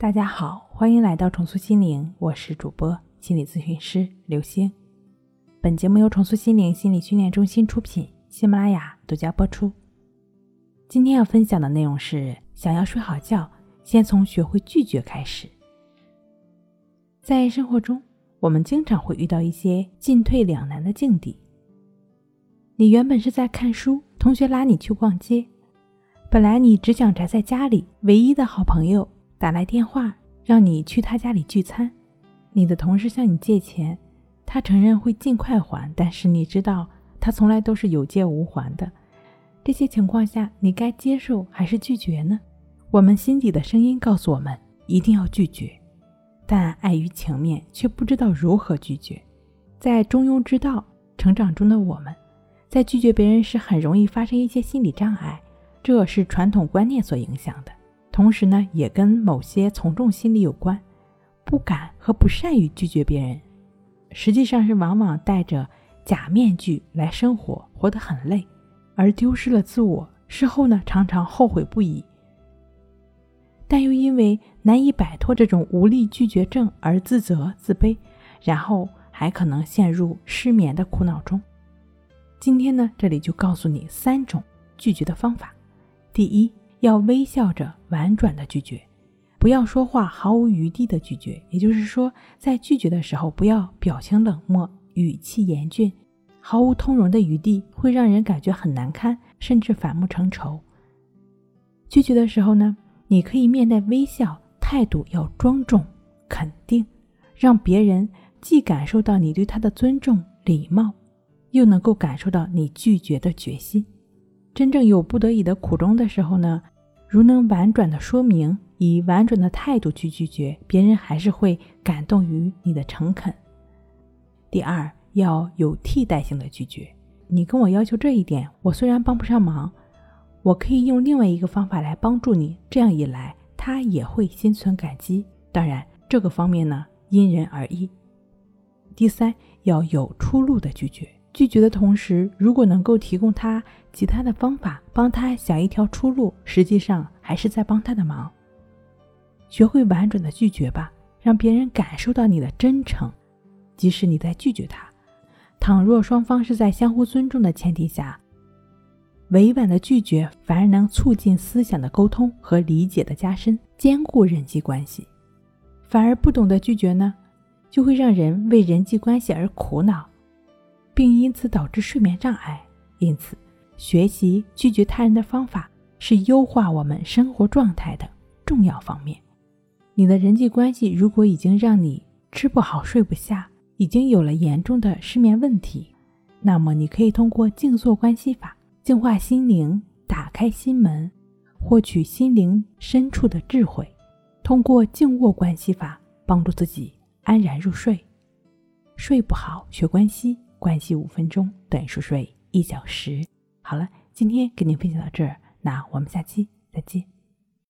大家好，欢迎来到重塑心灵，我是主播心理咨询师刘星。本节目由重塑心灵心理训练中心出品，喜马拉雅独家播出。今天要分享的内容是：想要睡好觉，先从学会拒绝开始。在生活中，我们经常会遇到一些进退两难的境地。你原本是在看书，同学拉你去逛街，本来你只想宅在家里，唯一的好朋友。打来电话让你去他家里聚餐，你的同事向你借钱，他承认会尽快还，但是你知道他从来都是有借无还的。这些情况下，你该接受还是拒绝呢？我们心底的声音告诉我们一定要拒绝，但碍于情面却不知道如何拒绝。在中庸之道成长中的我们，在拒绝别人时很容易发生一些心理障碍，这是传统观念所影响的。同时呢，也跟某些从众心理有关，不敢和不善于拒绝别人，实际上是往往戴着假面具来生活，活得很累，而丢失了自我，事后呢常常后悔不已，但又因为难以摆脱这种无力拒绝症而自责自卑，然后还可能陷入失眠的苦恼中。今天呢，这里就告诉你三种拒绝的方法，第一。要微笑着婉转的拒绝，不要说话毫无余地的拒绝。也就是说，在拒绝的时候，不要表情冷漠、语气严峻、毫无通融的余地，会让人感觉很难堪，甚至反目成仇。拒绝的时候呢，你可以面带微笑，态度要庄重、肯定，让别人既感受到你对他的尊重、礼貌，又能够感受到你拒绝的决心。真正有不得已的苦衷的时候呢，如能婉转的说明，以婉转的态度去拒绝，别人还是会感动于你的诚恳。第二，要有替代性的拒绝。你跟我要求这一点，我虽然帮不上忙，我可以用另外一个方法来帮助你。这样一来，他也会心存感激。当然，这个方面呢，因人而异。第三，要有出路的拒绝。拒绝的同时，如果能够提供他其他的方法，帮他想一条出路，实际上还是在帮他的忙。学会婉转的拒绝吧，让别人感受到你的真诚，即使你在拒绝他。倘若双方是在相互尊重的前提下，委婉的拒绝反而能促进思想的沟通和理解的加深，兼顾人际关系。反而不懂得拒绝呢，就会让人为人际关系而苦恼。并因此导致睡眠障碍。因此，学习拒绝他人的方法是优化我们生活状态的重要方面。你的人际关系如果已经让你吃不好睡不下，已经有了严重的失眠问题，那么你可以通过静坐关系法净化心灵，打开心门，获取心灵深处的智慧。通过静卧关系法帮助自己安然入睡。睡不好学关系。关系五分钟等于熟睡一小时。好了，今天跟您分享到这儿，那我们下期再见。